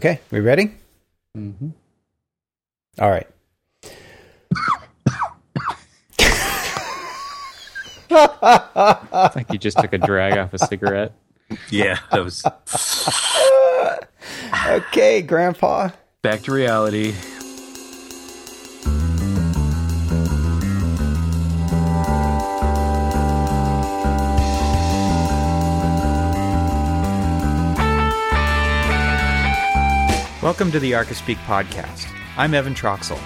Okay, we ready? Mm-hmm. All right. It's like you just took a drag off a cigarette. Yeah, that was Okay, Grandpa. back to reality. Welcome to the Archispeak podcast. I'm Evan Troxel.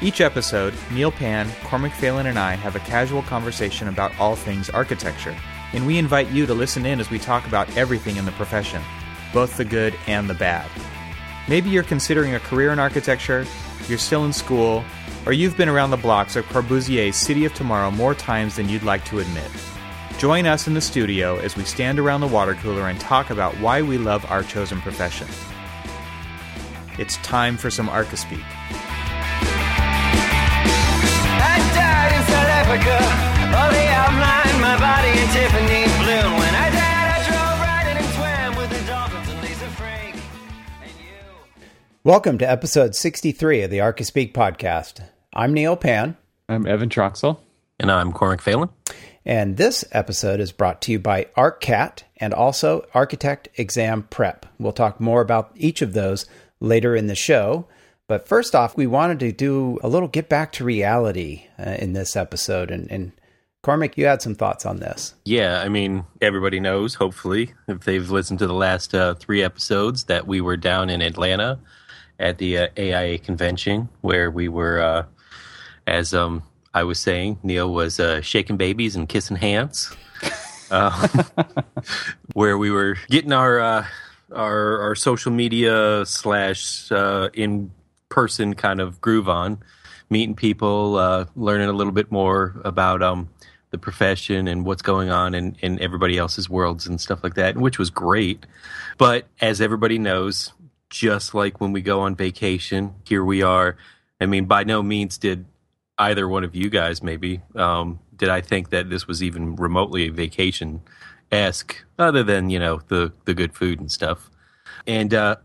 Each episode, Neil Pan, Cormac Phelan, and I have a casual conversation about all things architecture, and we invite you to listen in as we talk about everything in the profession, both the good and the bad. Maybe you're considering a career in architecture, you're still in school, or you've been around the blocks of Corbusier's City of Tomorrow more times than you'd like to admit. Join us in the studio as we stand around the water cooler and talk about why we love our chosen profession. It's time for some Archispeak. I died in South Africa. All the outline, my body in Tiffany blue. When I died, I drove right in and swam with the dolphins and Lisa Frank. And you. Welcome to episode 63 of the Archispeak podcast. I'm Neil Pan, I'm Evan Troxel. And I'm Cormac Phelan. and this episode is brought to you by ARCAT and also Architect Exam Prep. We'll talk more about each of those later in the show. But first off, we wanted to do a little get back to reality uh, in this episode. And, and Cormac, you had some thoughts on this. Yeah, I mean, everybody knows, hopefully, if they've listened to the last uh, three episodes, that we were down in Atlanta at the uh, AIA convention where we were, uh, as um, I was saying, Neil was uh, shaking babies and kissing hands. Uh, where we were getting our our our social media slash uh, in person kind of groove on, meeting people, uh, learning a little bit more about um, the profession and what's going on in, in everybody else's worlds and stuff like that, which was great. But as everybody knows, just like when we go on vacation, here we are. I mean, by no means did either one of you guys maybe um, did I think that this was even remotely a vacation esque, other than you know the the good food and stuff. And uh,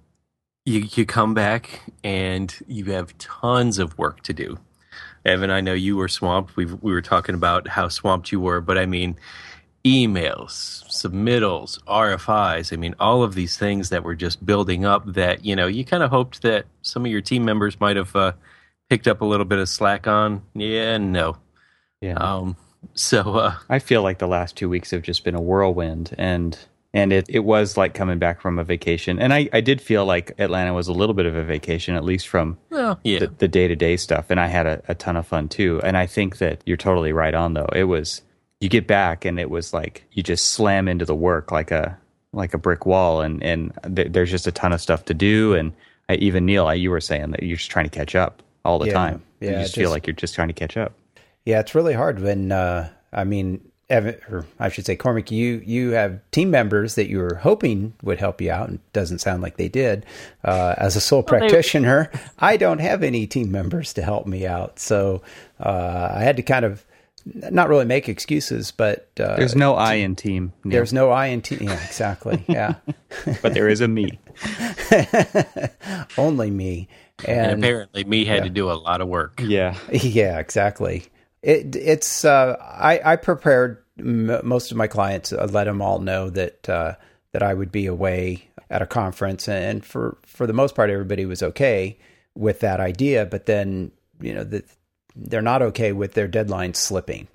you you come back and you have tons of work to do. Evan, I know you were swamped. We we were talking about how swamped you were, but I mean, emails, submittals, RFIs. I mean, all of these things that were just building up. That you know, you kind of hoped that some of your team members might have uh, picked up a little bit of slack on. Yeah, no. Yeah. Um, so uh, I feel like the last two weeks have just been a whirlwind and and it, it was like coming back from a vacation. And I, I did feel like Atlanta was a little bit of a vacation, at least from well, yeah, the, the day-to-day stuff and i had a, a ton of fun too. And i think that you're totally right on though. It was you get back and it was like you just slam into the work like a like a brick wall and and th- there's just a ton of stuff to do. And I, even neil I, you were saying that you're just trying to catch up all the Yeah, time. Yeah, you just, just- feel like you're just trying to catch up Yeah, it's really hard when uh, I mean, Evan, or I should say, Cormac, you you have team members that you were hoping would help you out, and it doesn't sound like they did. Uh, as a sole practitioner, I don't have any team members to help me out, so uh, I had to kind of not really make excuses, but uh, there's no i in team Neil, there's no I in team. Yeah, exactly. Yeah, but there is a me only me. and, And, apparently me had to do a lot of work. yeah Yeah, exactly. It it's uh, I I prepared m- most of my clients. I let them all know that uh, that I would be away at a conference, and for for the most part, everybody was okay with that idea. But then you know that they're not okay with their deadline slipping,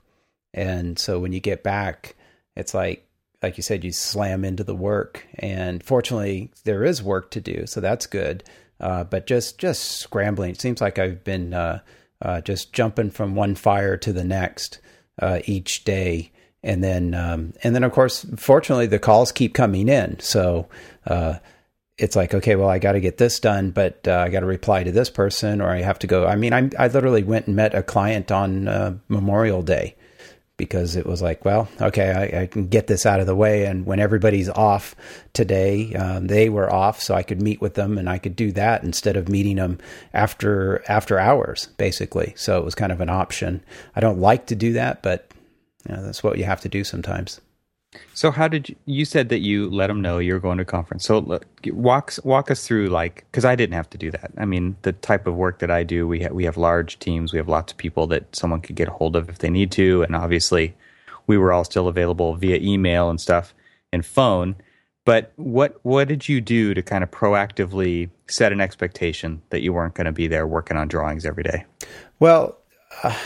and so when you get back, it's like like you said, you slam into the work. And fortunately, there is work to do, so that's good. Uh, but just just scrambling. It seems like I've been uh, uh, just jumping from one fire to the next uh, each day, and then um, and then of course, fortunately, the calls keep coming in. So uh, it's like, okay, well, I got to get this done, but uh, I got to reply to this person, or I have to go. I mean, I I literally went and met a client on uh, Memorial Day because it was like, well, okay, I, I can get this out of the way. And when everybody's off today, um, they were off, so I could meet with them and I could do that instead of meeting them after after hours, basically. So it was kind of an option. I don't like to do that, but you know, that's what you have to do sometimes. So how did you, you said that you let them know you're going to conference? So look, walk walk us through like because I didn't have to do that. I mean, the type of work that I do, we ha- we have large teams, we have lots of people that someone could get a hold of if they need to, and obviously, we were all still available via email and stuff and phone. But what what did you do to kind of proactively set an expectation that you weren't going to be there working on drawings every day? Well, uh,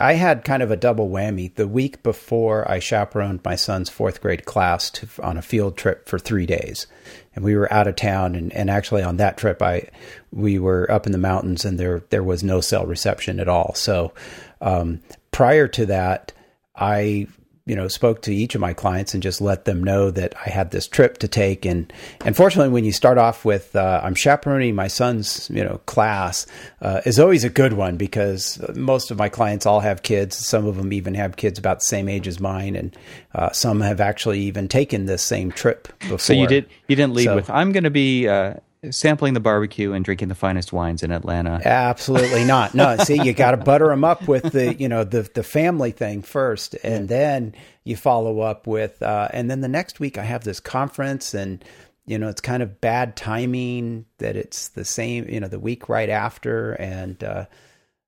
I had kind of a double whammy. The week before, I chaperoned my son's fourth grade class to, on a field trip for three days, and we were out of town. And, and actually, on that trip, I we were up in the mountains, and there there was no cell reception at all. So um, prior to that, I you know spoke to each of my clients and just let them know that I had this trip to take. And and fortunately when you start off with uh, I'm chaperoning my son's you know class uh, is always a good one because most of my clients all have kids. Some of them even have kids about the same age as mine. And uh, some have actually even taken this same trip before So you did you didn't lead So- with I'm going to be uh, sampling the barbecue and drinking the finest wines in Atlanta. Absolutely not. No, see, you got to butter them up with the, you know, the the family thing first, and then you follow up with, uh, and then the next week I have this conference, and you know, it's kind of bad timing that it's the same, you know, the week right after, and uh,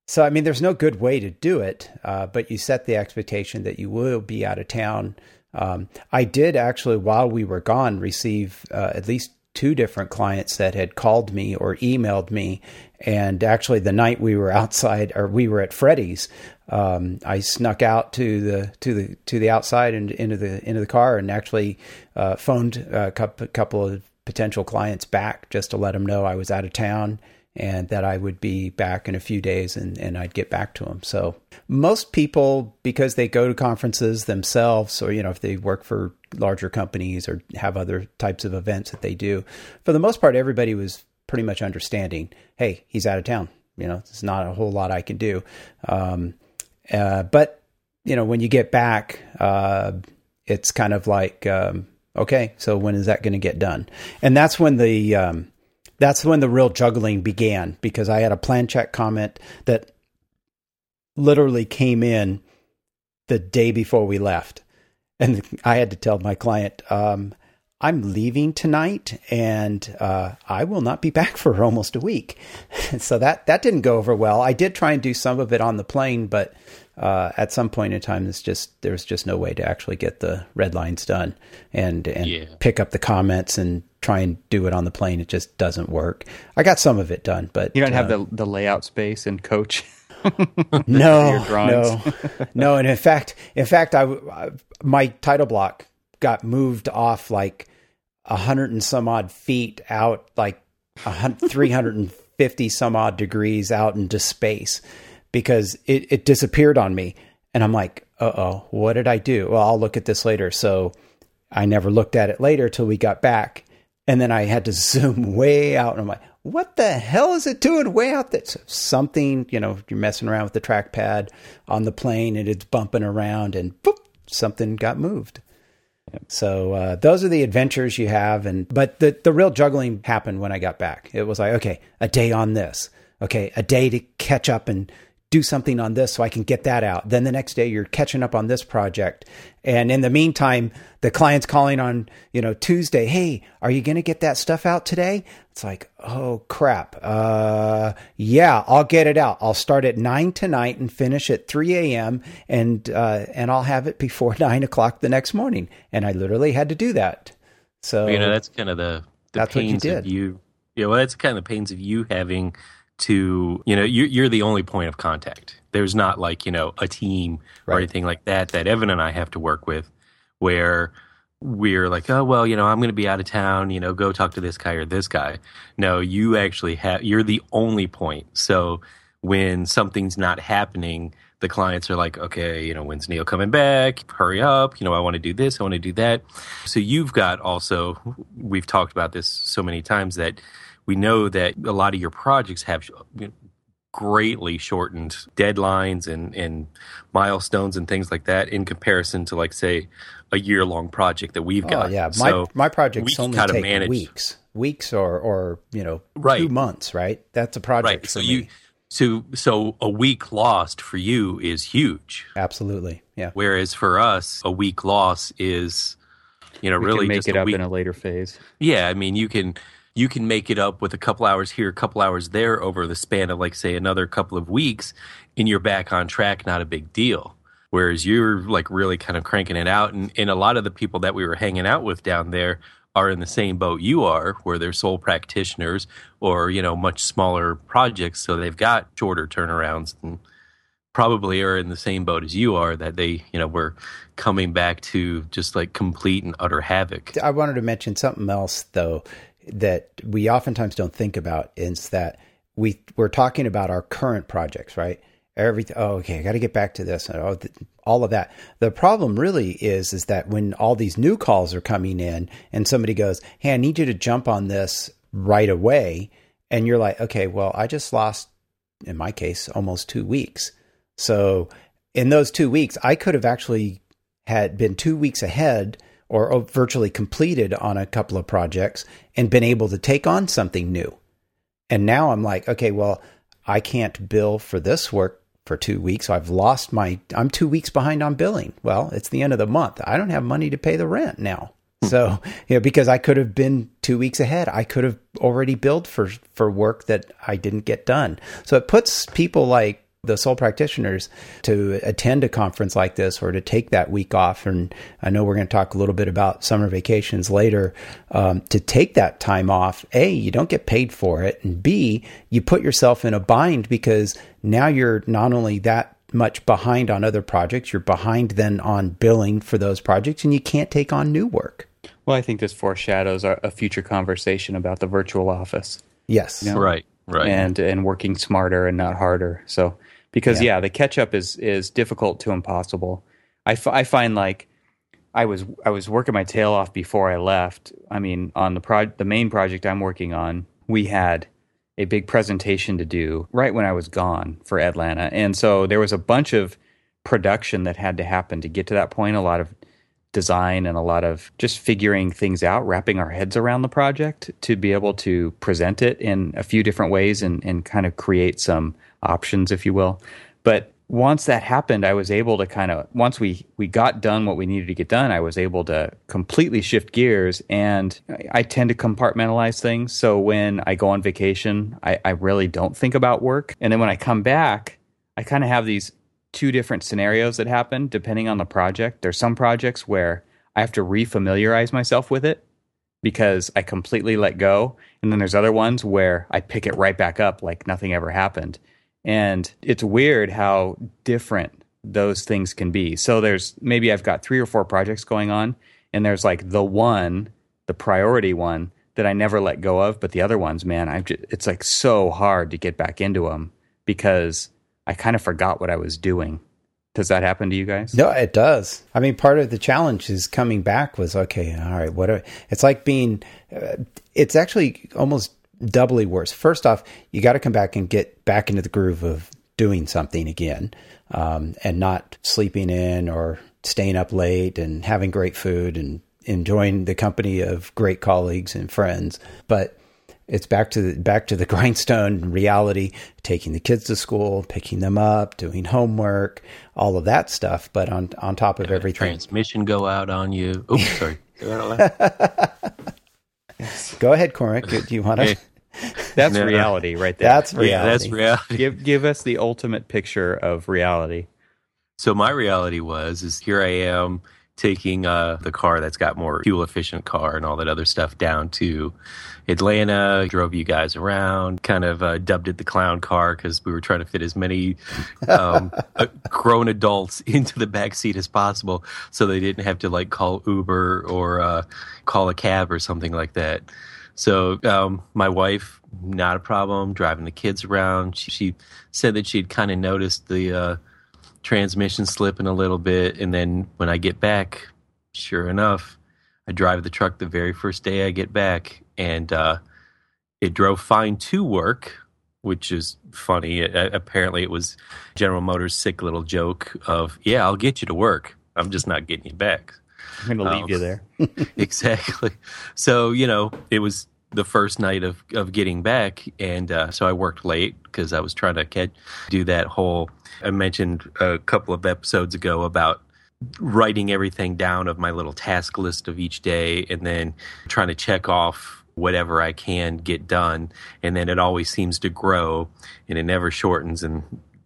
so I mean, there's no good way to do it, uh, but you set the expectation that you will be out of town. Um, I did actually, while we were gone, receive uh, at least two different clients that had called me or emailed me. And actually, the night we were outside, or we were at Freddy's, um, I snuck out to the to the to the outside and into the into the car, and actually uh, phoned a couple, couple of potential clients back just to let them know I was out of town and that I would be back in a few days and, and I'd get back to them. So most people, because they go to conferences themselves, or, you know, if they work for larger companies or have other types of events that they do, for the most part, everybody was pretty much understanding, hey, he's out of town. You know, there's not a whole lot I can do. Um, uh, but, you know, when you get back, uh, it's kind of like, um, okay, so when is that going to get done? And that's when the, um, that's when the real juggling began because I had a plan check comment that literally came in the day before we left. And I had to tell my client, um, I'm leaving tonight and uh, I will not be back for almost a week. so that, that didn't go over well. I did try and do some of it on the plane, but uh, at some point in time, it's just there's just no way to actually get the red lines done and and Yeah. pick up the comments and try and do it on the plane. It just doesn't work. I got some of it done, but You don't have uh, the the layout space and coach. no, no, no. And in fact, in fact, I, I my title block got moved off like a hundred and some odd feet out, like a three hundred and fifty some odd degrees out into space because it, it disappeared on me, and I'm like, uh oh, what did I do? Well, I'll look at this later. So I never looked at it later till we got back. And then I had to zoom way out. And I'm like, what the hell is it doing way out there? So something, you know, you're messing around with the trackpad on the plane and it's bumping around and boop, something got moved. So uh, those are the adventures you have, and but the the real juggling happened when I got back. It was like, okay, a day on this, okay, a day to catch up and do something on this so I can get that out. Then the next day you're catching up on this project, and in the meantime, the client's calling on you know Tuesday, hey, are you going to get that stuff out today? It's like, oh crap, uh, yeah, I'll get it out. I'll start at nine tonight and finish at three a.m. and uh, and I'll have it before nine o'clock the next morning. And I literally had to do that. So you know that's kind of the the That's what you pains of you yeah well that's kind of the pains of you having to you know you, you're the only point of contact. There's not like you know a team or anything like that that evan and i have to work with where we're like oh well you know i'm going to be out of town you know go talk to this guy or this guy. No you actually have you're the only point. So when something's not happening the clients are like okay you know when's neil coming back? Hurry up. You know i want to do this i want to do that. So you've got also we've talked about this so many times that we know that a lot of your projects have you know, greatly shortened deadlines and, and milestones and things like that in comparison to like say a year long project that we've Oh got. yeah, my So my projects only gotta take manage- weeks, weeks or or you know Right. two months, right? That's a project right. for So me. you So so a week lost for you is huge. Absolutely. Yeah. Whereas for us, a week loss is, you know, We really can make just it a up week. in a later phase. Yeah, I mean, you can you can make it up with a couple hours here, a couple hours there over the span of like say another couple of weeks, and you're back on track. Not a big deal. Whereas you're like really kind of cranking it out, and, and a lot of the people that we were hanging out with down there are in the same boat you are, where they're sole practitioners or you know much smaller projects, so they've got shorter turnarounds and probably are in the same boat as you are that they you know were coming back to just like complete and utter havoc. I wanted to mention something else though that we oftentimes don't think about is that we we're talking about our current projects, right? Everything. Oh, okay. I got to get back to this. Oh, th- all of that. The problem really is is that when all these new calls are coming in, and somebody goes, "Hey, I need you to jump on this right away," and you're like, "Okay, well, I just lost, in my case, almost two weeks." So in those two weeks, I could have actually had been two weeks ahead or virtually completed on a couple of projects and been able to take on something new. And now I'm like, okay, well, I can't bill for this work for two weeks. I've lost my, I'm two weeks behind on billing. Well, it's the end of the month. I don't have money to pay the rent now. Hmm. So, you know, because I could have been two weeks ahead, I could have already billed for, for work that I didn't get done. So it puts people like the sole practitioners to attend a conference like this or to take that week off. And I know we're going to talk a little bit about summer vacations later. Um, to take that time off, A, you don't get paid for it. And B, you put yourself in a bind because now you're not only that much behind on other projects, you're behind then on billing for those projects and you can't take on new work. Well, I think this foreshadows our, a future conversation about the virtual office Yes. Yeah. Right, right. and and working smarter and not harder. So because Yeah. yeah, the catch up is is difficult to impossible. I, f- I find like I was I was working my tail off before I left. I mean, on the pro- the main project I'm working on, we had a big presentation to do right when I was gone for Atlanta, and so there was a bunch of production that had to happen to get to that point. A lot of design and a lot of just figuring things out, wrapping our heads around the project to be able to present it in a few different ways and, and kind of create some options, if you will. But once that happened, I was able to kind of once we we got done what we needed to get done, I was able to completely shift gears. And I, tend to compartmentalize things. So when I go on vacation, I, I really don't think about work. And then when I come back, I kind of have these two different scenarios that happen depending on the project. There's some projects where I have to refamiliarize myself with it because I completely let go. And then there's other ones where I pick it right back up like nothing ever happened. And it's weird how different those things can be. So there's maybe I've got three or four projects going on, and there's like the one, the priority one that I never let go of, but the other ones, man, I've just, it's like so hard to get back into them because I kind of forgot what I was doing. Does that happen to you guys? No, it does. I mean, part of the challenge is coming back was okay. All right, what? Are, it's like being. Uh, it's actually almost doubly worse. First off, you got to come back and get back into the groove of doing something again, um, and not sleeping in or staying up late and having great food and enjoying the company of great colleagues and friends. But it's back to the, back to the grindstone reality taking the kids to school picking them up doing homework all of that stuff but on on top of everything Transmission go out on you. Oops, sorry. Say that out loud? go ahead cormac do you want to Hey. That's reality right there. that's Yeah, reality that's reality. give give us the ultimate picture of reality. So my reality was is here I am taking uh, the car that's got more fuel efficient car and all that other stuff down to Atlanta. Drove you guys around. Kind of uh, dubbed it the clown car because we were trying to fit as many um, uh, grown adults into the back seat as possible, so they didn't have to like call Uber or uh, call a cab or something like that. So um, my wife, not a problem driving the kids around. She, she said that she'd kind of noticed the uh, transmission slipping a little bit, and then when I get back, sure enough, I drive the truck the very first day I get back, and uh, it drove fine to work, which is funny. Uh, apparently, it was General Motors' sick little joke of, "Yeah, I'll get you to work. I'm just not getting you back." I'm going to leave Um, you there. exactly. So, you know, it was the first night of, of getting back, and uh, so I worked late because I was trying to catch, do that whole. I mentioned a couple of episodes ago about writing everything down of my little task list of each day, and then trying to check off whatever I can get done, and then it always seems to grow, and it never shortens. And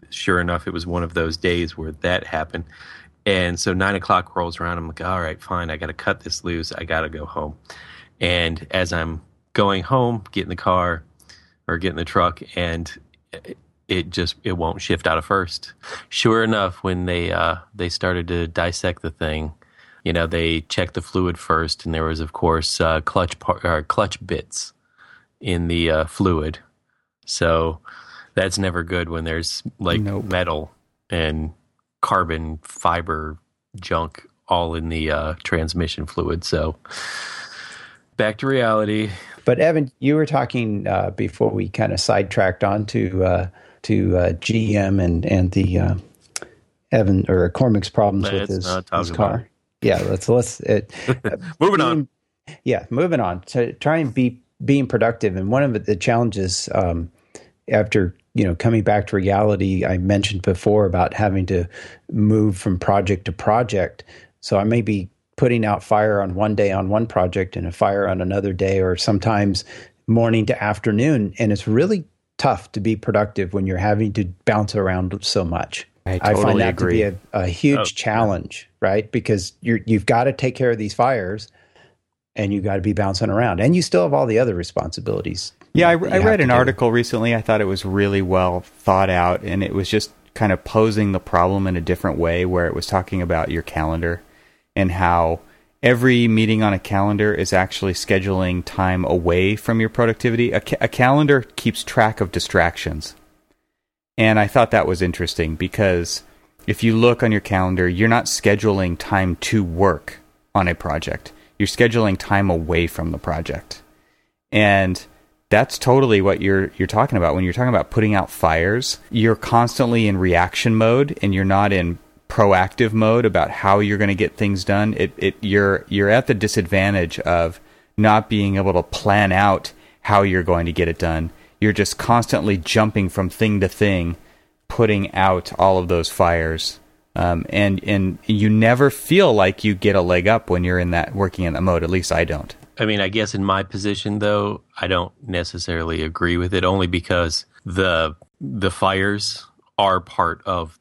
sure enough, it was one of those days where that happened. And so nine o'clock rolls around. I'm like, all right, fine. I got to cut this loose. I got to go home. And as I'm going home, get in the car or get in the truck, and it just it won't shift out of first. Sure enough, when they uh, they started to dissect the thing, you know, they checked the fluid first, and there was of course uh, clutch par- or clutch bits in the uh, fluid. So that's never good when there's like Nope. metal and carbon fiber junk all in the uh, transmission fluid. So back to reality. But Evan, you were talking uh, before we kind of sidetracked on to uh, to uh, GM and and the uh, Evan or Cormac's problems with Let's his, his car. it. Yeah, let's let's it, Moving on. yeah, moving on to try and be being productive. And one of the challenges um, after you know coming back to reality, I mentioned before about having to move from project to project. So I may be putting out fire on one day on one project and a fire on another day, or sometimes morning to afternoon, and it's really tough to be productive when you're having to bounce around so much. I find that agree. to be a, a huge Oh, challenge, right? Because you're you've got to take care of these fires, and you've got to be bouncing around, and you still have all the other responsibilities. Yeah, I, I read an do. article recently. I thought it was really well thought out, and it was just kind of posing the problem in a different way, where it was talking about your calendar and how every meeting on a calendar is actually scheduling time away from your productivity. A, ca- a calendar keeps track of distractions. And I thought that was interesting because if you look on your calendar, you're not scheduling time to work on a project. You're scheduling time away from the project. And that's totally what you're you're talking about when you're talking about putting out fires. You're constantly in reaction mode and you're not in proactive mode about how you're going to get things done. It it you're you're at the disadvantage of not being able to plan out how you're going to get it done. You're just constantly jumping from thing to thing, putting out all of those fires. Um, and and you never feel like you get a leg up when you're in that working in that mode. At least I don't. I mean, I guess in my position though, I don't necessarily agree with it only because the the fires are part of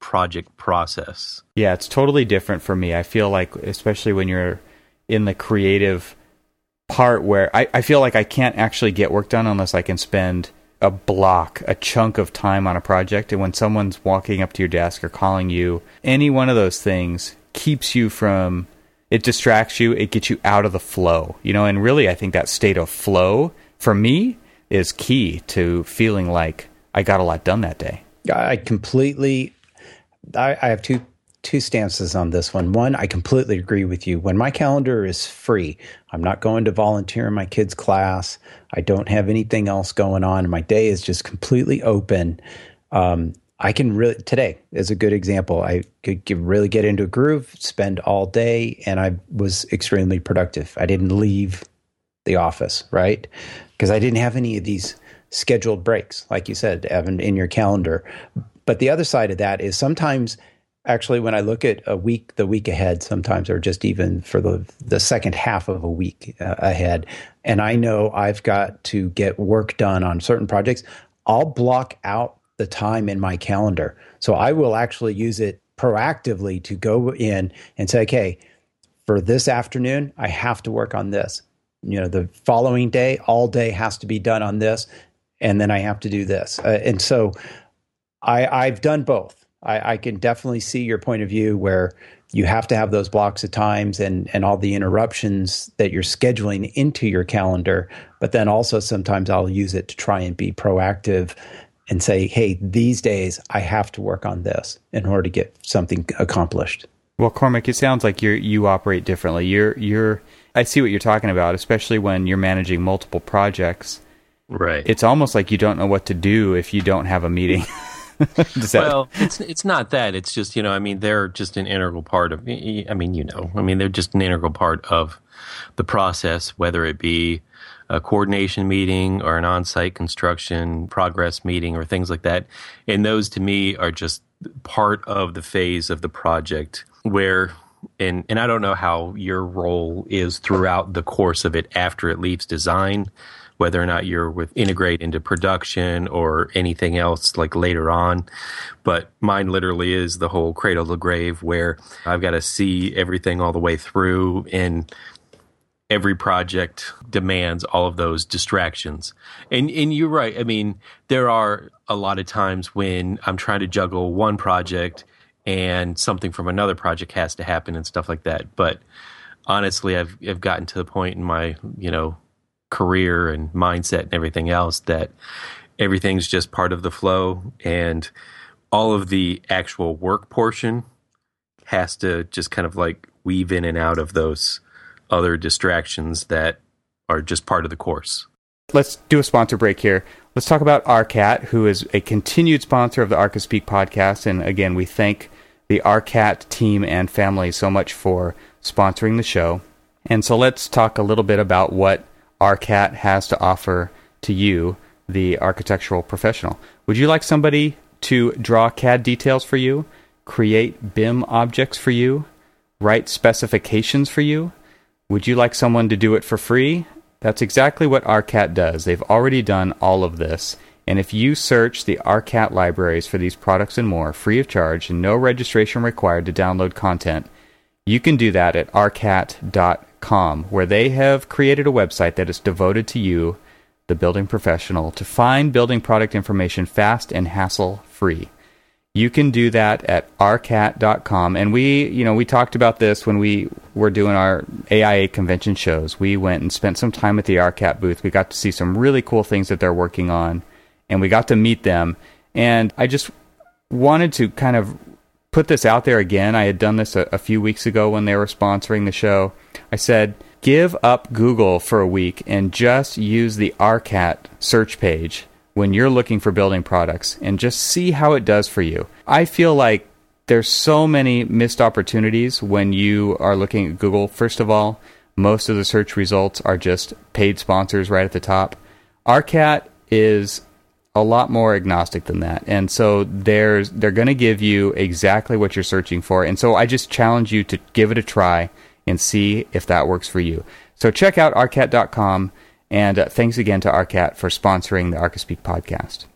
project process. Yeah, it's totally different for me. I feel like, especially when you're in the creative part where I, I feel like I can't actually get work done unless I can spend a block, a chunk of time on a project. And when someone's walking up to your desk or calling you, any one of those things keeps you from, it distracts you, it gets you out of the flow, you know, and really I think that state of flow for me is key to feeling like I got a lot done that day. I completely. I, I have two two stances on this one. One, I completely agree with you. When my calendar is free, I'm not going to volunteer in my kids' class. I don't have anything else going on. My day is just completely open. Um, I can really today is a good example. I could really get into a groove, spend all day, and I was extremely productive. I didn't leave the office, right? Because I didn't have any of these scheduled breaks, like you said, Evan, in your calendar. But the other side of that is sometimes, actually, when I look at a week, the week ahead, sometimes, or just even for the the second half of a week uh, ahead, and I know I've got to get work done on certain projects, I'll block out the time in my calendar. So I will actually use it proactively to go in and say, okay, for this afternoon, I have to work on this. You know, the following day, all day has to be done on this, and then I have to do this. Uh, and so I, I've done both. I, I can definitely see your point of view where you have to have those blocks of times and, and all the interruptions that you're scheduling into your calendar. But then also sometimes I'll use it to try and be proactive and say, hey, these days I have to work on this in order to get something accomplished. Well, Cormac, it sounds like you you operate differently. You're you're I see what you're talking about, especially when you're managing multiple projects. Right. It's almost like you don't know what to do if you don't have a meeting. Well, it's it's not that. It's just you know, I mean, they're just an integral part of. I mean, you know, I mean, they're just an integral part of the process, whether it be a coordination meeting or an on site construction progress meeting or things like that. And those to me are just part of the phase of the project where and and I don't know how your role is throughout the course of it after it leaves design, whether or not you're with integrate into production or anything else like later on. But mine literally is the whole cradle to grave where I've got to see everything all the way through and every project demands all of those distractions. And and you're right. I mean, there are a lot of times when I'm trying to juggle one project and something from another project has to happen and stuff like that. But honestly, I've I've gotten to the point in my you know career and mindset and everything else that everything's just part of the flow and all of the actual work portion has to just kind of like weave in and out of those other distractions that are just part of the course. Let's do a sponsor break here. Let's talk about ARCAT, who is a continued sponsor of the Archispeak podcast. And again, we thank the ARCAT team and family so much for sponsoring the show. And so let's talk a little bit about what ARCAT has to offer to you, the architectural professional. Would you like somebody to draw CAD details for you, create BIM objects for you, write specifications for you? Would you like someone to do it for free? That's exactly what ARCAT does. They've already done all of this. And if you search the ARCAT libraries for these products and more, free of charge and no registration required to download content, you can do that at arcat.com, where they have created a website that is devoted to you, the building professional, to find building product information fast and hassle free. You can do that at arcat.com. And we, you know, we talked about this when we were doing our AIA convention shows. We went and spent some time at the ARCAT booth. We got to see some really cool things that they're working on, and we got to meet them. And I just wanted to kind of put this out there again. I had done this a, a few weeks ago when they were sponsoring the show. I said, give up Google for a week and just use the ARCAT search page when you're looking for building products and just see how it does for you. I feel like there's so many missed opportunities when you are looking at Google. First of all, most of the search results are just paid sponsors right at the top. ARCAT is a lot more agnostic than that. And so there's they're going to give you exactly what you're searching for. And so I just challenge you to give it a try and see if that works for you. So check out arcat.com and uh, thanks again to ARCAT for sponsoring the Archispeak podcast.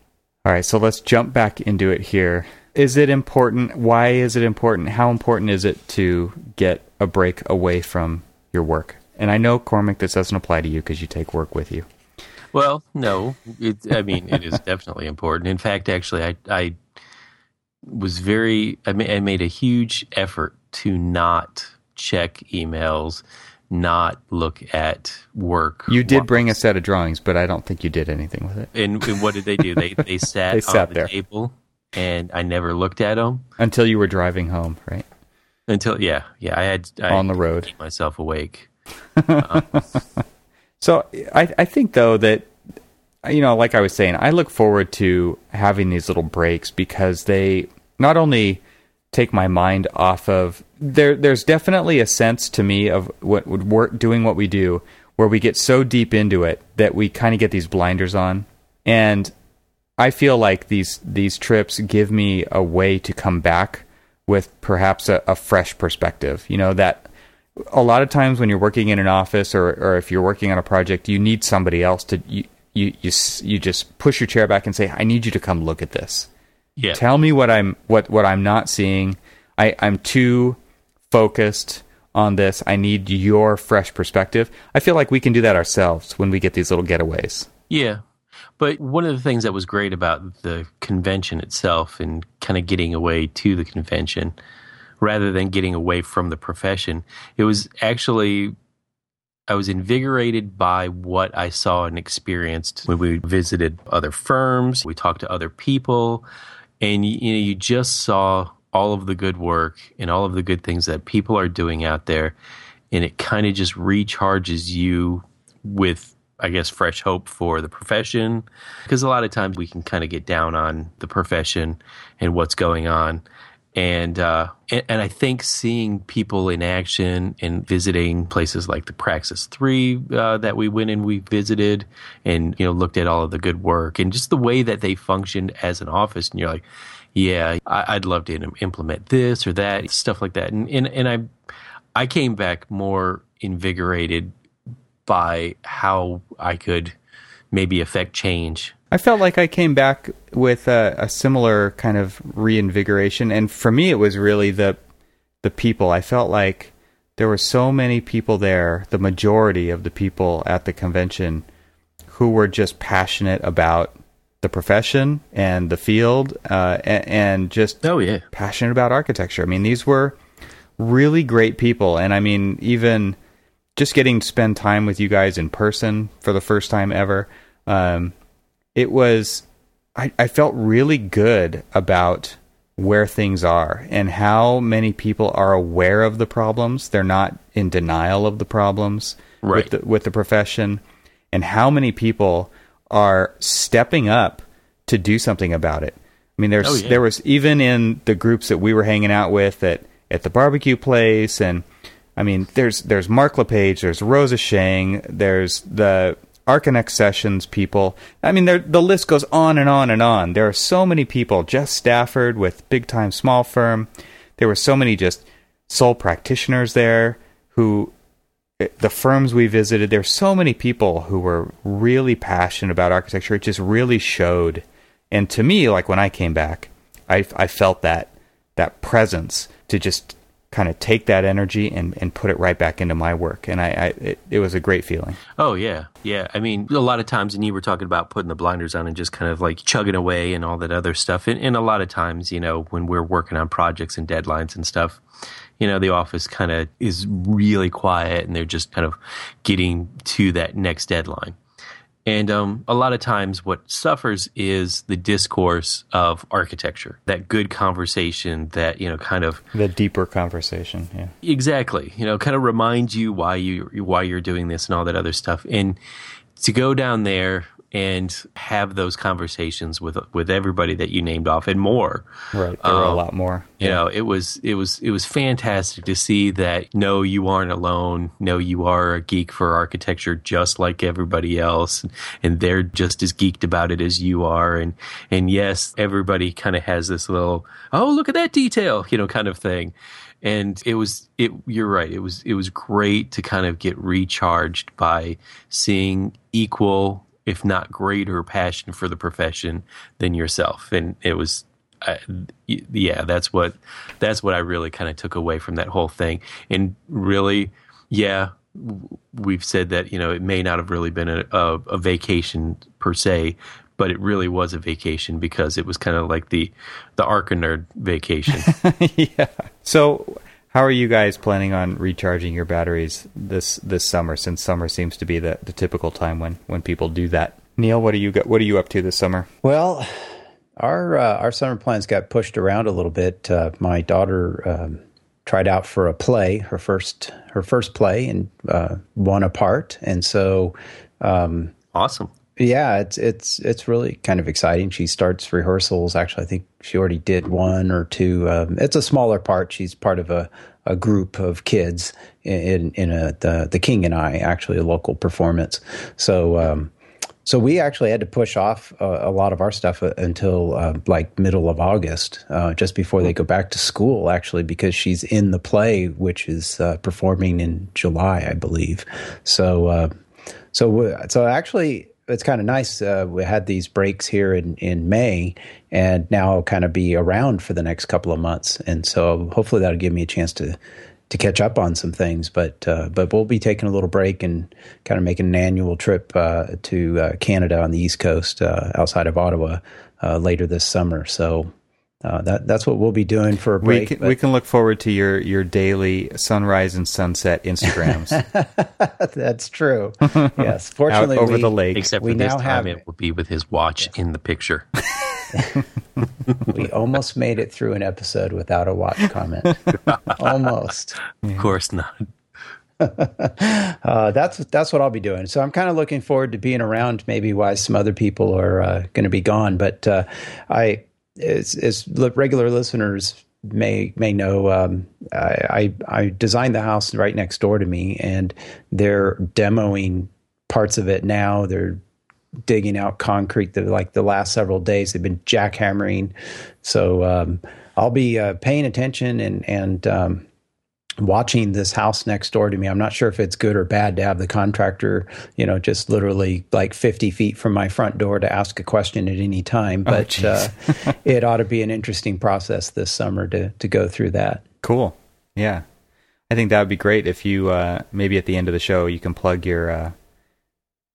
All right, so let's jump back into it here. Is it important? Why is it important? How important is it to get a break away from your work? And I know, Cormac, this doesn't apply to you because you take work with you. Well, no, it, I mean it is definitely important. In fact, actually, I I was very I, ma- I made a huge effort to not check emails, not look at work. You did while- bring a set of drawings, but I don't think you did anything with it And, and what did they do? They they sat, They sat on the there. table, and I never looked at them until you were driving home, right? until yeah yeah I had I On the road. keep myself awake. Uh, So I, I think though that you know, like I was saying, I look forward to having these little breaks because they not only take my mind off of there. There's definitely a sense to me of what would work doing what we do, where we get so deep into it that we kind of get these blinders on, and I feel like these these trips give me a way to come back with perhaps a, a fresh perspective. You know that a lot of times when you're working in an office or, or if you're working on a project, you need somebody else to you, you you you just push your chair back and say, "I need you to come look at this. Yeah, Tell me what I'm what what I'm not seeing. I I'm too focused on this. I need your fresh perspective." I feel like we can do that ourselves when we get these little getaways. Yeah. But one of the things that was great about the convention itself and kind of getting away to the convention rather than getting away from the profession, it was actually I was invigorated by what I saw and experienced when we visited other firms, we talked to other people, and you, know you just saw all of the good work and all of the good things that people are doing out there and it kind of just recharges you with I guess fresh hope for the profession because a lot of times we can kind of get down on the profession and what's going on and uh, and, I think seeing people in action and visiting places like the Praxis Three uh, that we went and we visited, and you know looked at all of the good work and just the way that they functioned as an office, and you're like, yeah, I, would love to implement this or that stuff like that, and and and I I came back more invigorated by how I could maybe affect change I felt like I came back with a, a, similar kind of reinvigoration, and for me, it was really the the people. I felt like there were so many people there, the majority of the people at the convention, who were just passionate about the profession and the field, uh, and, and, just oh yeah, passionate about architecture. I mean, these were really great people, and I mean, even just getting to spend time with you guys in person for the first time ever. Um, it was I, I felt really good about where things are and how many people are aware of the problems. They're not in denial of the problems right. with the, with the profession, and how many people are stepping up to do something about it. I mean, there's oh, yeah. there was even in the groups that we were hanging out with at at the barbecue place, and I mean, there's there's Mark LePage, there's Rosa Sheng, there's the Archinect Sessions people. I mean, the list goes on and on and on. There are so many people. Jess Stafford with Big Time Small Firm. There were so many just sole practitioners there who, eh, the firms we visited, there's so many people who were really passionate about architecture. It just really showed. And to me, like when I came back, I, I felt that that presence to just kind of take that energy and, and put it right back into my work. And I, I it, it, was a great feeling. Oh yeah, yeah. I mean, a lot of times, and you were talking about putting the blinders on and just kind of like chugging away and all that other stuff. And, and a lot of times, you know, when we're working on projects and deadlines and stuff, you know, the office kind of is really quiet and they're just kind of getting to that next deadline. And um, a lot of times, what suffers is the discourse of architecture, that good conversation, that you know, kind of the deeper conversation. Yeah, exactly. You know, kind of reminds you why you why you're doing this and all that other stuff. And to go down there and have those conversations with with everybody that you named off and more. Right, there um, were a um, lot more. You yeah. know, it was it was it was fantastic to see that. No, you aren't alone. No, you are a geek for architecture, just like everybody else, and they're just as geeked about it as you are. And and yes, everybody kind of has this little oh look at that detail, you know, kind of thing and it was it you're right it was it was great to kind of get recharged by seeing equal if not greater passion for the profession than yourself and it was uh, yeah that's what that's what i really kind of took away from that whole thing and really yeah we've said that you know it may not have really been a, a, a vacation per se but it really was a vacation because it was kind of like the the Arcanerd vacation. yeah. So how are you guys planning on recharging your batteries this this summer? Since summer seems to be the, the typical time when, when people do that. Neil, what are you what are you up to this summer? Well, our uh, our summer plans got pushed around a little bit. Uh, my daughter um, tried out for a play, her first her first play, and uh, won a part. And so, um, awesome. Yeah, it's it's it's really kind of exciting. She starts rehearsals. Actually, I think she already did one or two. Um, it's a smaller part. She's part of a, a group of kids in in a the the King and I actually a local performance. So um, so we actually had to push off a lot of our stuff uh, until uh, like middle of August, uh, just before they go back to school. Actually, because she's in the play, which is uh, performing in July, I believe. So uh, so so actually it's kind of nice. Uh, we had these breaks here in, in May, and now I'll kind of be around for the next couple of months, and so hopefully that'll give me a chance to to catch up on some things. But uh, but we'll be taking a little break and kind of making an annual trip uh, to uh, Canada on the East Coast, uh, outside of Ottawa, uh, later this summer. So uh, that that's what we'll be doing for a break. We can, we can look forward to your your daily sunrise and sunset Instagrams. that's true. Yes, fortunately, over we, the lake. Except we now have it will be with his watch in the picture. we almost made it through an episode without a watch comment. almost. Of course not. uh, that's that's what I'll be doing. So I'm kind of looking forward to being around. Maybe while some other people are uh, going to be gone, but uh, I as, as regular listeners may may know, um, I, I designed the house right next door to me, and they're demoing parts of it now. They're digging out concrete. The, like the last several days, they've been jackhammering. So um, I'll be uh, paying attention and and um, watching this house next door to me. I'm not sure if it's good or bad to have the contractor, you know, just literally like 50 feet from my front door to ask a question at any time. But uh, it ought to be an interesting process this summer to to go through that. Cool. Yeah. I think that would be great if you uh, maybe at the end of the show you can plug your uh,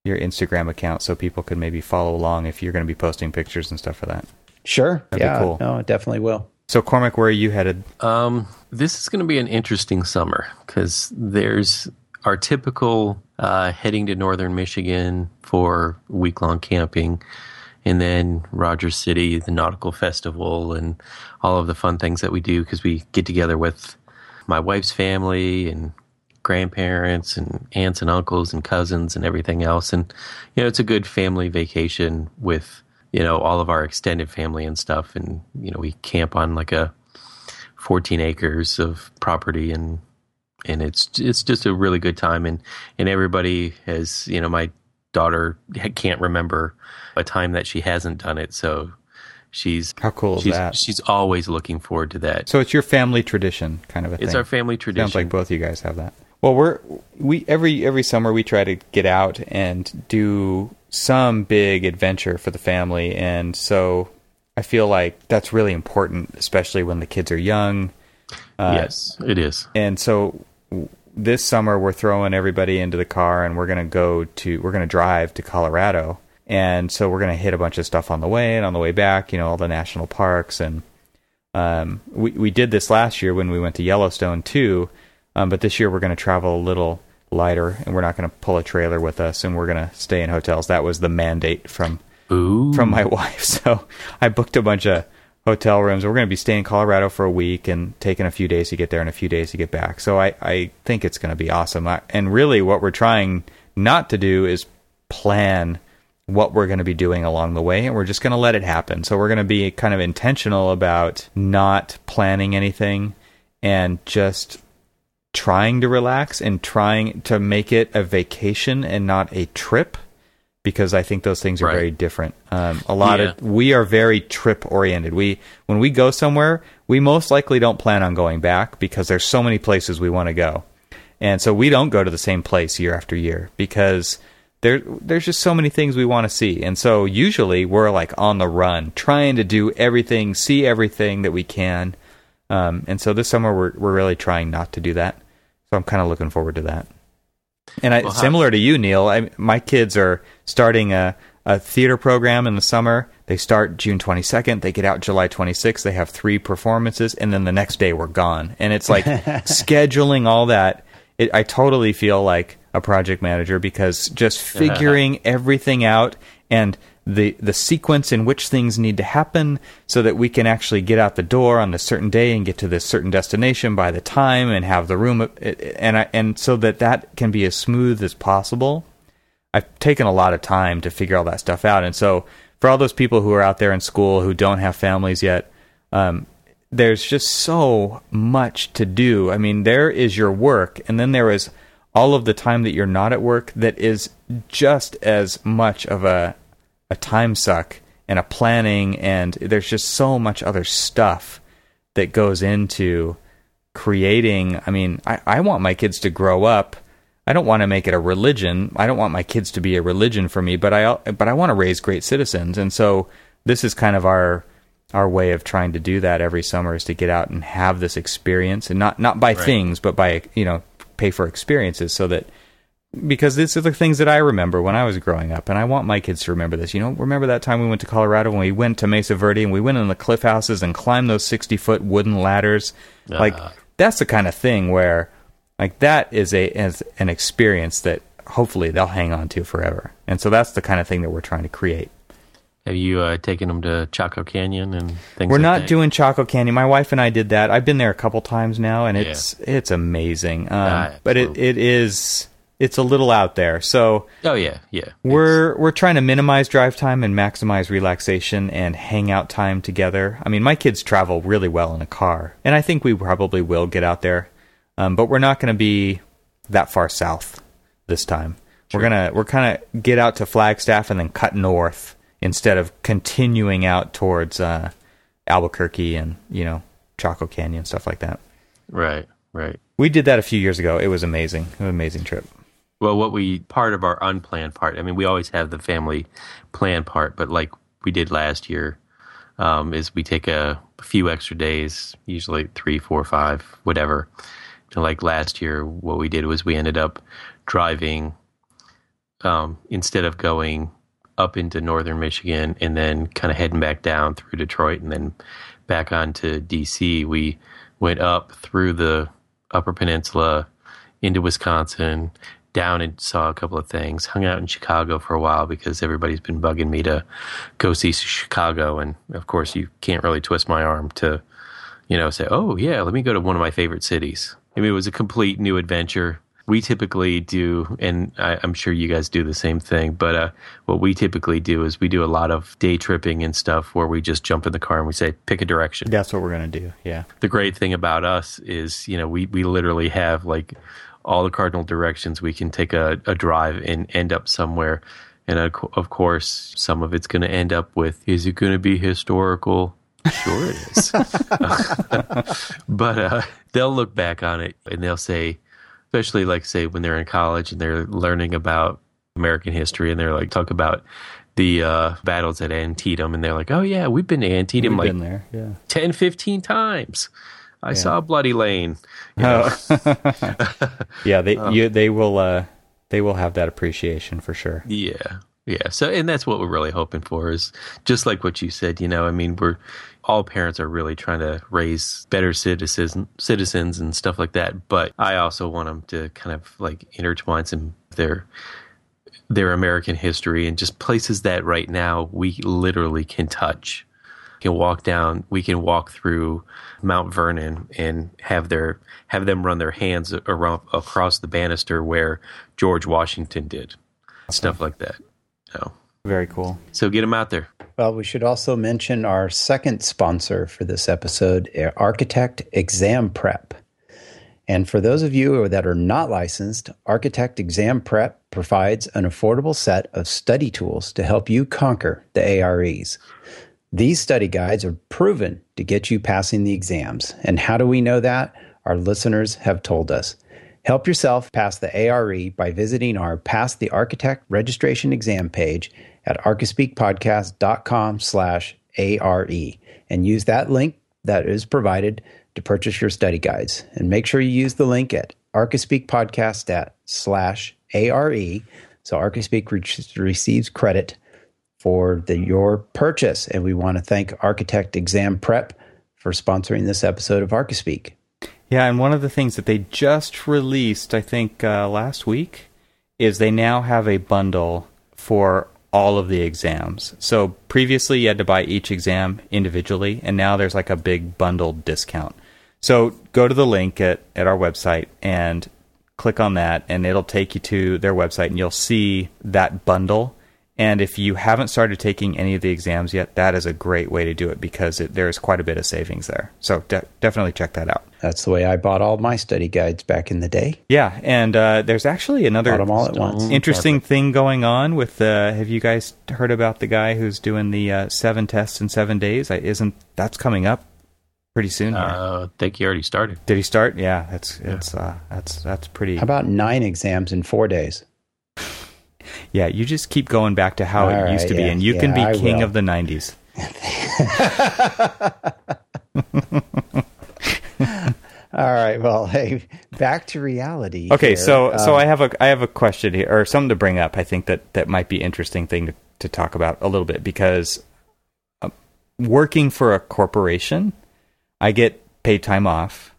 your Instagram account so people could maybe follow along if you're going to be posting pictures and stuff for that. Sure. That'd be yeah. cool. No, it definitely will. So Cormac, where are you headed? Um, this is going to be an interesting summer because there's our typical uh, heading to northern Michigan for week long camping, and then Rogers City, the nautical festival, and all of the fun things that we do because we get together with my wife's family and grandparents and aunts and uncles and cousins and everything else. And, you know, it's a good family vacation with, you know, all of our extended family and stuff. And, you know, we camp on like a 14 acres of property and, and it's, it's just a really good time. And, and everybody has, you know, my daughter can't remember a time that she hasn't done it. So she's, How cool is she's, that? she's always looking forward to that. So it's your family tradition, kind of a It's thing. our family tradition. Sounds like both of you guys have that. Well, we're we every every summer we try to get out and do some big adventure for the family, and so I feel like that's really important, especially when the kids are young. Uh, yes, it is. And so this summer we're throwing everybody into the car and we're going to go to we're going to drive to Colorado. And so we're going to hit a bunch of stuff on the way and on the way back, you know, all the national parks and um, we we did this last year when we went to Yellowstone too. Um, but this year we're going to travel a little lighter and we're not going to pull a trailer with us and we're going to stay in hotels. That was the mandate from Ooh. from my wife. So I booked a bunch of hotel rooms. We're going to be staying in Colorado for a week and taking a few days to get there and a few days to get back. So I, I think it's going to be awesome. I, and really, what we're trying not to do is plan what we're going to be doing along the way, and we're just going to let it happen. So we're going to be kind of intentional about not planning anything and just trying to relax and trying to make it a vacation and not a trip because I think those things are Right. very different. Um, a lot Yeah. of we are very trip oriented. We when we go somewhere, we most likely don't plan on going back because there's so many places we want to go, and so we don't go to the same place year after year because there there's just so many things we want to see, and so usually we're like on the run, trying to do everything, see everything that we can, um, and so this summer we're we're really trying not to do that. So I'm kind of looking forward to that. And I, Well, how- similar to you, Neil, I, my kids are starting a, a theater program in the summer. They start June 22nd. They get out July 26th. They have three performances, and then the next day we're gone. And it's like scheduling all that. It, I totally feel like a project manager because just figuring everything out and the the sequence in which things need to happen so that we can actually get out the door on a certain day and get to this certain destination by the time and have the room and I, and so that that can be as smooth as possible. I've taken a lot of time to figure all that stuff out, and so for all those people who are out there in school who don't have families yet, um, there's just so much to do. I mean, there is your work, and then there is all of the time that you're not at work that is just as much of a a time suck and a planning and there's just so much other stuff that goes into creating. I mean i, I want my kids to grow up. I don't want to make it a religion. I don't want my kids to be a religion for me but i but i want to raise great citizens. And so this is kind of our our way of trying to do that every summer is to get out and have this experience and not not by Right. things but by you know pay for experiences so that because these are the things that I remember when I was growing up, and I want my kids to remember this. You know, remember that time we went to Colorado when we went to Mesa Verde and we went in the cliff houses and climbed those sixty foot wooden ladders. Like Ah. that's the kind of thing where, like that is a is an experience that hopefully they'll hang on to forever. And so that's the kind of thing that we're trying to create. Have you uh, taken them to Chaco Canyon and things? We're like not that? doing Chaco Canyon. My wife and I did that. I've been there a couple times now, and Yeah. it's it's amazing. Um, but it, it is it's a little out there. So Oh yeah, yeah. we're we're trying to minimize drive time and maximize relaxation and hangout time together. I mean, my kids travel really well in a car, and I think we probably will get out there, um, but we're not going to be that far south this time. We're gonna we're kind of get out to Flagstaff and then cut north instead of continuing out towards uh, Albuquerque and you know Chaco Canyon stuff like that. right, right. We did that a few years ago. It was amazing. It was an amazing trip. Well, what we part of our unplanned part. I mean, we always have the family plan part, but like we did last year, um, is we take a, few extra days, usually three, four, five, whatever. And like last year, what we did was we ended up driving um, instead of going up into northern Michigan and then kind of heading back down through Detroit and then back onto DC. We went up through the Upper Peninsula into Wisconsin, down and saw a couple of things. Hung out in Chicago for a while because everybody's been bugging me to go see Chicago, and of course, you can't really twist my arm to, you know, say, "Oh yeah, let me go to one of my favorite cities." I mean, it was a complete new adventure. We typically do, and I, I'm sure you guys do the same thing. But uh, what we typically do is we do a lot of day tripping and stuff where we just jump in the car and we say, "Pick a direction." That's what we're gonna do. Yeah. the great thing about us is, you know, we, we literally have like all the cardinal directions. We can take a, a drive and end up somewhere. And of course, some of it's going to end up with, is it going to be historical? Sure it is. but uh, they'll look back on it and they'll say, especially like say when they're in college and they're learning about American history and they're like talk about the uh, battles at Antietam and they're like, oh yeah, we've been to Antietam We've like been there. Yeah. 10, 15 times. I saw Bloody Lane. You know? Yeah, they you, they will uh, they will have that appreciation for sure. Yeah. Yeah. So, and that's what we're really hoping for is just like what you said, you know, I mean, we're all parents are really trying to raise better citizens, citizens and stuff like that. But I also want them to kind of like intertwine some their, their American history and just places that right now we literally can touch. Can walk down. We can walk through Mount Vernon and have their have them run their hands around across the banister where George Washington did, stuff like that. So, Very cool. so get them out there. Well, we should also mention our second sponsor for this episode, Architect Exam Prep. And for those of you that are not licensed, Architect Exam Prep provides an affordable set of study tools to help you conquer the AREs. These study guides are proven to get you passing the exams. And how do we know that? Our listeners have told us. Help yourself pass the ARE by visiting our Pass the Architect registration exam page at archispeakpodcast.com slash ARE and use that link that is provided to purchase your study guides. And make sure you use the link at archispeakpodcast at slash ARE so Archispeak re- receives credit for the, your purchase. And we want to thank Architect Exam Prep for sponsoring this episode of Archispeak. Yeah, and one of the things that they just released, I think uh, last week, is they now have a bundle for all of the exams. So previously you had to buy each exam individually, and now there's like a big bundled discount. So go to the link at, at our website and click on that, and it'll take you to their website, and you'll see that bundle. And if you haven't started taking any of the exams yet, that is a great way to do it because it, there's quite a bit of savings there. So de- definitely check that out. That's the way I bought all my study guides back in the day. Yeah, and uh, there's actually another all at once. interesting thing going on with. Uh, have you guys heard about the guy who's doing the uh, seven tests in seven days? I, isn't that's coming up pretty soon? here. Uh, I think he already started. Did he start? Yeah, that's it's uh, that's that's pretty. How about nine exams in four days? Yeah, you just keep going back to how All it used right, to be, and you can be I king will. of the '90s. All right. Well, hey, back to reality. Okay, here. so so Um, I have a I have a question here or something to bring up. I think that that might be interesting thing to, to talk about a little bit because uh, working for a corporation, I get paid time off,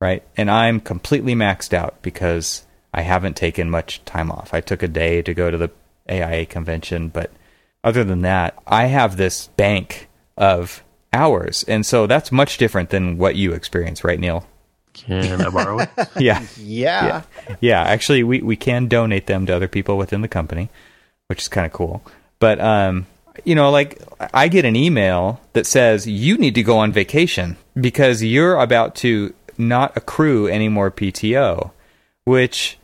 right? And I'm completely maxed out because I haven't taken much time off. I took a day to go to the AIA convention, but other than that, I have this bank of hours, and so that's much different than what you experience, right, Neil? Can I borrow it? Yeah. Yeah. yeah, actually, we, we can donate them to other people within the company, which is kind of cool. But, um, you know, like I get an email that says you need to go on vacation because you're about to not accrue any more PTO, which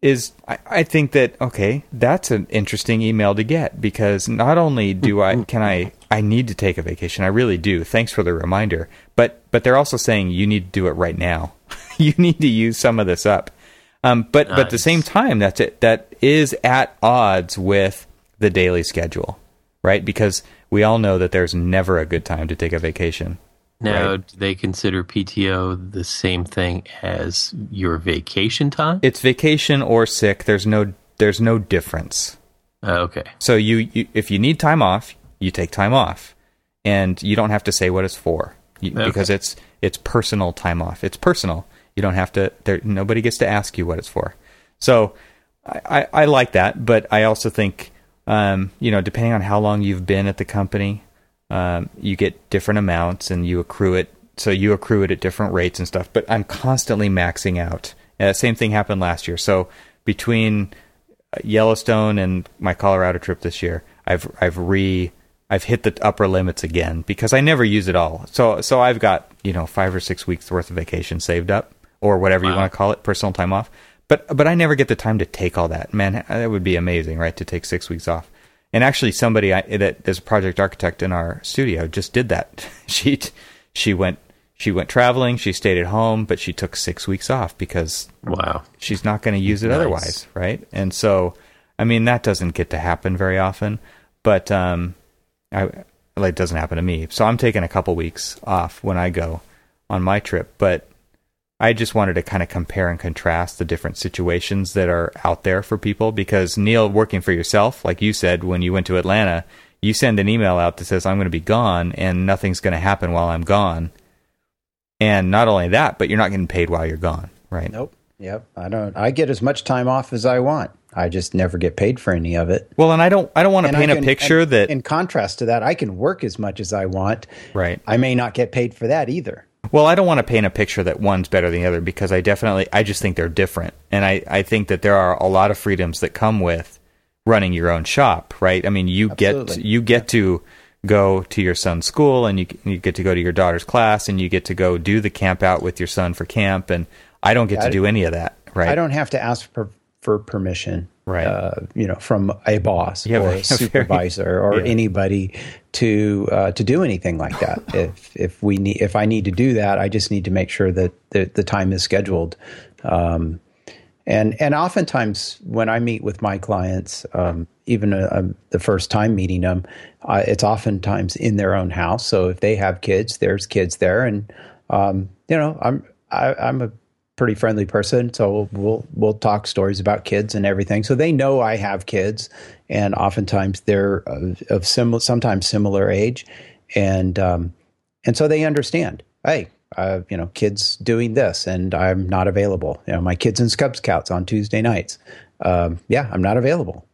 is, I, I think that, okay, that's an interesting email to get because not only do I, can I, I need to take a vacation. I really do. Thanks for the reminder. But, but they're also saying you need to do it right now. you need to use some of this up. Um, but but at the same time, that's it. That is at odds with the daily schedule, right? Because we all know that there's never a good time to take a vacation. Now, Right. do they consider PTO the same thing as your vacation time? It's vacation or sick. There's no there's no difference. Uh, okay. So you, you if you need time off, you take time off, and you don't have to say what it's for you, Okay. because it's it's personal time off. It's personal. You don't have to. There, nobody gets to ask you what it's for. So I, I, I like that, but I also think um, you know depending on how long you've been at the company, um, you get different amounts and you accrue it. So you accrue it at different rates and stuff. But I'm constantly maxing out. Uh, same thing happened last year. So between Yellowstone and my Colorado trip this year, I've I've re I've hit the upper limits again because I never use it all. So so I've got you know five or six weeks worth of vacation saved up or whatever you want to call it, personal time off. But but I never get the time to take all that. Man, that would be amazing, right? To take six weeks off. And actually, somebody I, that is a project architect in our studio just did that. she she went she went traveling. She stayed at home, but she took six weeks off because Wow. she's not going to use it Nice. otherwise, right? And so, I mean, that doesn't get to happen very often, but um, I like it doesn't happen to me. So I'm taking a couple weeks off when I go on my trip, but I just wanted to kind of compare and contrast the different situations that are out there for people because Neil, working for yourself, like you said when you went to Atlanta, you send an email out that says I'm going to be gone and nothing's going to happen while I'm gone. And not only that, but you're not getting paid while you're gone, right? Nope. Yep. I don't. I get as much time off as I want. I just never get paid for any of it. Well, and I don't I don't want to And paint a picture and that in contrast to that, I can work as much as I want. right. I may not get paid for that either. Well, I don't want to paint a picture that one's better than the other because I definitely I just think they're different. And I I think that there are a lot of freedoms that come with running your own shop, right? I mean, you get you get to go to your son's school and you you get to go to your daughter's class and you get to go do the camp out with your son for camp and I don't get to I- do any of that, right? I don't have to ask for for permission, Right. Uh, you know, from a boss Yeah, or a supervisor or Yeah. anybody to uh, to do anything like that. if if we need if I need to do that, I just need to make sure that the, the time is scheduled. Um, and and oftentimes when I meet with my clients, um, even uh, um, the first time meeting them, uh, it's oftentimes in their own house. So if they have kids, there's kids there, and um, you know, I'm I, I'm a pretty friendly person, so we'll we'll talk stories about kids and everything. So they know I have kids, and oftentimes they're of, of similar, sometimes similar age, and um, and so they understand. Hey, uh, you know, kids doing this, and I'm not available. You know, my kids in Cub Scouts on Tuesday nights. Um, yeah, I'm not available.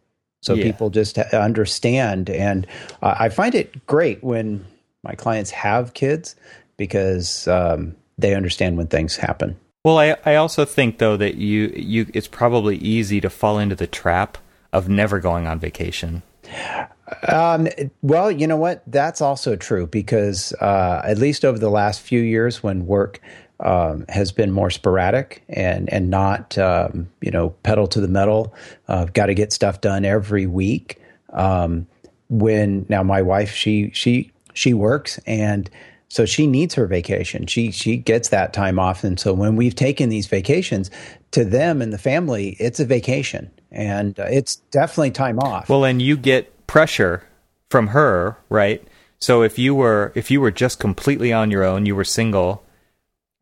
So Yeah. people just understand, and uh, I find it great when my clients have kids because um, they understand when things happen. Well, I I also think though that you you it's probably easy to fall into the trap of never going on vacation. Um, well, you know what? That's also true because uh, at least over the last few years, when work um, has been more sporadic and and not um, you know pedal to the metal, uh, got to get stuff done every week. Um, when now my wife she she she works and so she needs her vacation. She she gets that time off, and so when we've taken these vacations to them and the family, it's a vacation, and uh, it's definitely time off. Well, and you get pressure from her, right? So if you were if you were just completely on your own, you were single,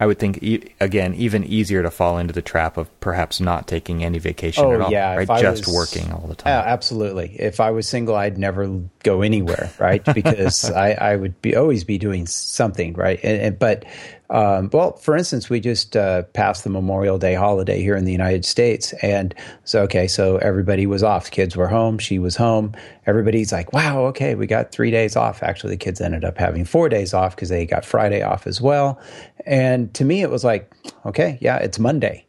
I would think e- again even easier to fall into the trap of perhaps not taking any vacation Oh, at all, yeah, right? Just was- working all the time. Yeah, absolutely. If I was single, I'd never go anywhere, right? Because I, I would be always be doing something, right? And, and, but Um, well, for instance, we just uh, passed the Memorial Day holiday here in the United States, and so okay, so everybody was off. Kids were home. She was home. Everybody's like, "Wow, okay, we got three days off." Actually, the kids ended up having four days off because they got Friday off as well. And to me, it was like, okay, yeah, it's Monday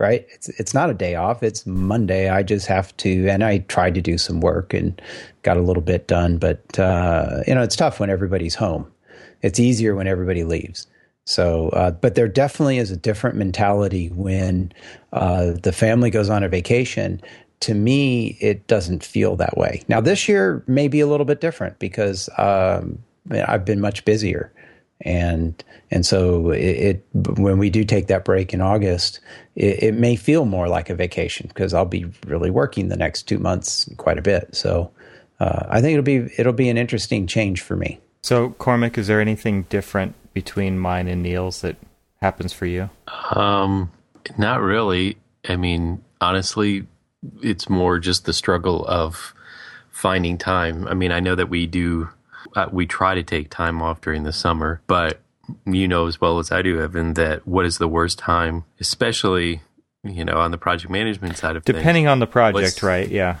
right? It's it's not a day off. It's Monday. I just have to, and I tried to do some work and got a little bit done. But uh, you know, it's tough when everybody's home. It's easier when everybody leaves. So, uh, but there definitely is a different mentality when uh, the family goes on a vacation. To me, it doesn't feel that way. Now, this year may be a little bit different because um, I've been much busier and and so it, it, when we do take that break in August, it, it may feel more like a vacation because I'll be really working the next two months quite a bit. So uh, I think it'll be it'll be an interesting change for me. So Cormac, is there anything different between mine and Neil's that happens for you? Um, not really. I mean, honestly, it's more just the struggle of finding time. I mean, I know that we do uh, we try to take time off during the summer, but you know as well as I do, Evan, that what is the worst time, especially you know on the project management side of things. depending things, on the project, right? Yeah,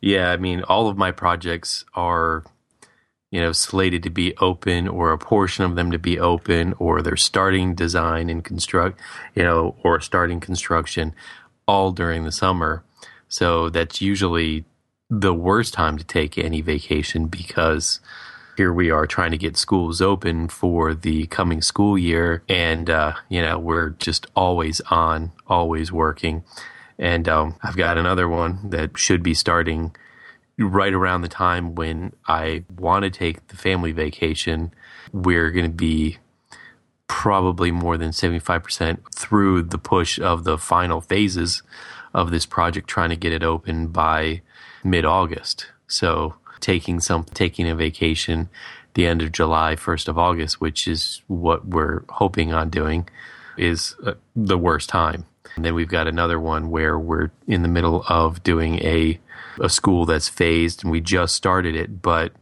yeah. I mean, all of my projects are you know slated to be open, or a portion of them to be open, or they're starting design and construct, you know, or starting construction, all during the summer. So that's usually the worst time to take any vacation because here we are trying to get schools open for the coming school year. And, uh, you know, we're just always on, always working. And um, I've got another one that should be starting right around the time when I want to take the family vacation. We're going to be probably more than 75% through the push of the final phases of this project, trying to get it open by mid August. So taking some taking a vacation the end of July, 1st of August, which is what we're hoping on doing, is uh, the worst time. And then we've got another one where we're in the middle of doing a a school that's phased and we just started it, but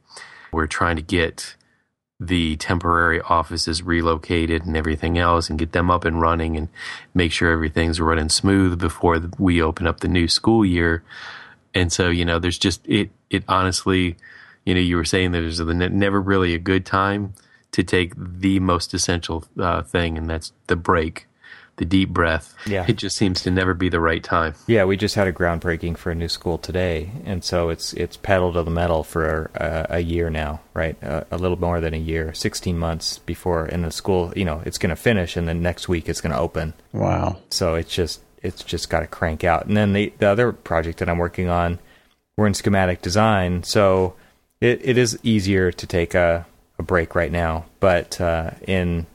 we're trying to get the temporary offices relocated and everything else and get them up and running and make sure everything's running smooth before we open up the new school year. And so, you know, there's just it it honestly, you know, you were saying that there's never really a good time to take the most essential uh, thing, and that's the break, the deep breath. Yeah. It just seems to never be the right time. Yeah, we just had a groundbreaking for a new school today, and so it's it's pedal to the metal for a, a year now, right? A, a, little more than a year, sixteen months before, and the school, you know, it's going to finish, and then next week it's going to open. Wow! So it's just it's just got to crank out, and then the the other project that I'm working on we're in schematic design, so it, it is easier to take a, a break right now. But uh, in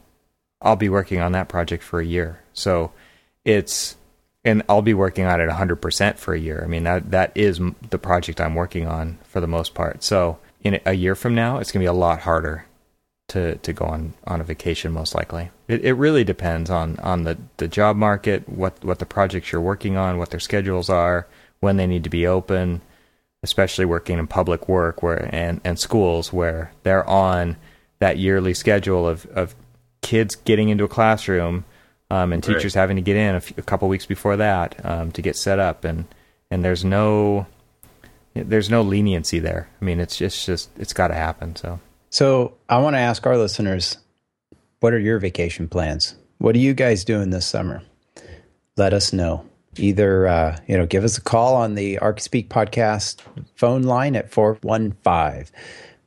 I'll be working on that project for a year, so it's and I'll be working on it 100% for a year. I mean that that is the project I'm working on for the most part. So in a year from now, it's going to be a lot harder to to go on on a vacation most likely. It it really depends on on the the job market, what what the projects you're working on, what their schedules are, when they need to be open especially working in public work where and, and schools where they're on that yearly schedule of, of kids getting into a classroom um, and teachers having to get in a, few, a couple weeks before that um, to get set up and and there's no there's no leniency there. I mean, it's just just it's got to happen. So so I want to ask our listeners, what are your vacation plans? What are you guys doing this summer? Let us know either uh, you know give us a call on the ArchiSpeak podcast phone line at 415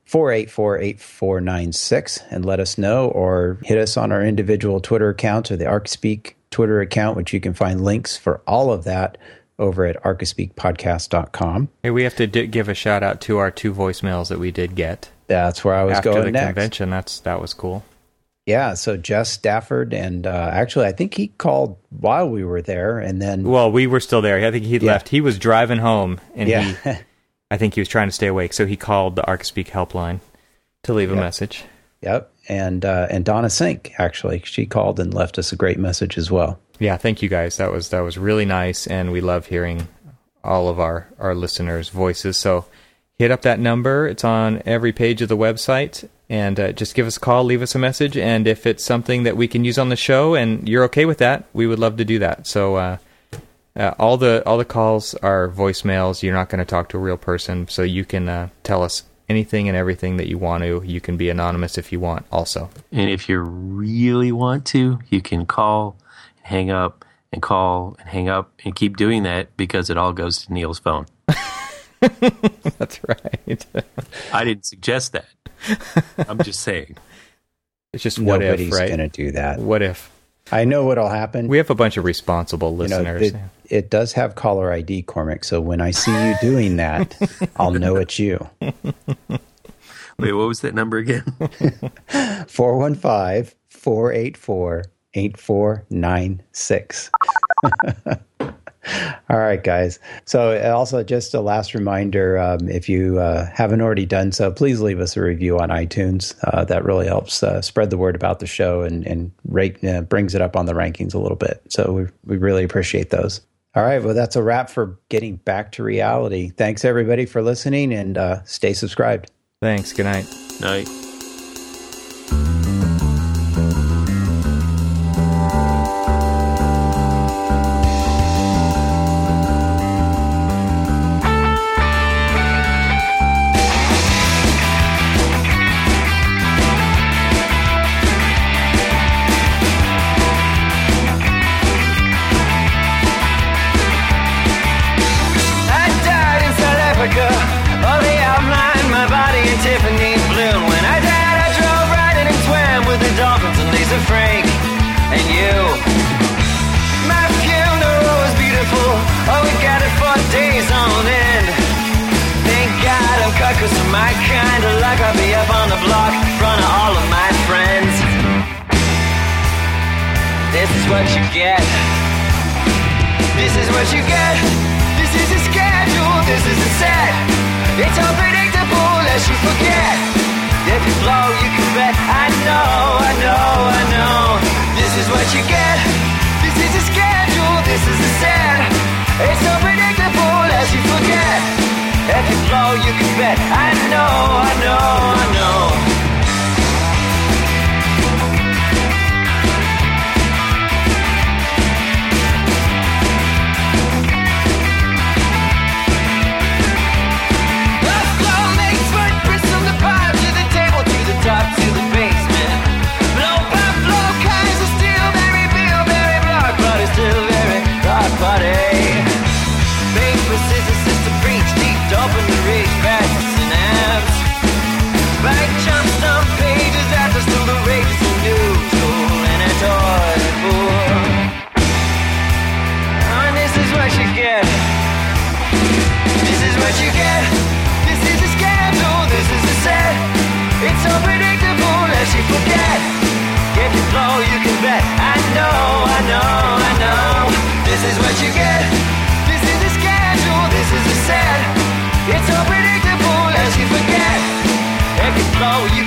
484 8496 and let us know or hit us on our individual Twitter accounts or the ArchiSpeak Twitter account, which you can find links for all of that over at archispeakpodcast.com. Hey, we have to d- give a shout out to our two voicemails that we did get. That's where I was after going the next. convention. That's that was cool. Yeah, so Jess Stafford, and uh, actually, I think he called while we were there, and then well, we were still there. I think he yeah. left. He was driving home, and yeah. he, I think he was trying to stay awake, so he called the ArchiSpeak helpline to leave yep. a message. Yep, and uh, and Donna Sink actually, she called and left us a great message as well. Yeah, thank you guys. That was that was really nice, and we love hearing all of our our listeners' voices. So hit up that number. It's on every page of the website And uh, just give us a call, leave us a message, and if it's something that we can use on the show and you're okay with that, we would love to do that. So uh, uh, all the all the calls are voicemails. You're not going to talk to a real person, so you can uh, tell us anything and everything that you want to. You can be anonymous if you want, also. And if you really want to, you can call, and hang up, and call and hang up, and keep doing that because it all goes to Neil's phone. That's right. I didn't suggest that. I'm just saying. it's just what Nobody's if, right? going to do that. What if? I know what'll happen. We have a bunch of responsible you know, listeners. it, it does have caller ID, Cormac. So when I see you doing that, I'll know it's you. Wait, what was that number again? 415 484 8496. All right, guys. So, also, just a last reminder um, if you uh, haven't already done so, please leave us a review on iTunes. Uh, that really helps uh, spread the word about the show and, and rate, uh, brings it up on the rankings a little bit. So, we, we really appreciate those. All right. Well, that's a wrap for getting back to reality. Thanks, everybody, for listening and uh, stay subscribed. Thanks. Good night. Night. What you get. This is a schedule. This is a set. It's unpredictable as you forget. If you blow, you can bet. I know, I know, I know. This is what you get. This is a schedule. This is a set. It's unpredictable as you forget. If you blow, you can bet. I know, I know, I know. You and at all for and this is what you get this is what you get this is the game this is the set it's a ridiculous escape get it all you can bet. I know, I know, It's unpredictable as you forget. If you blow, you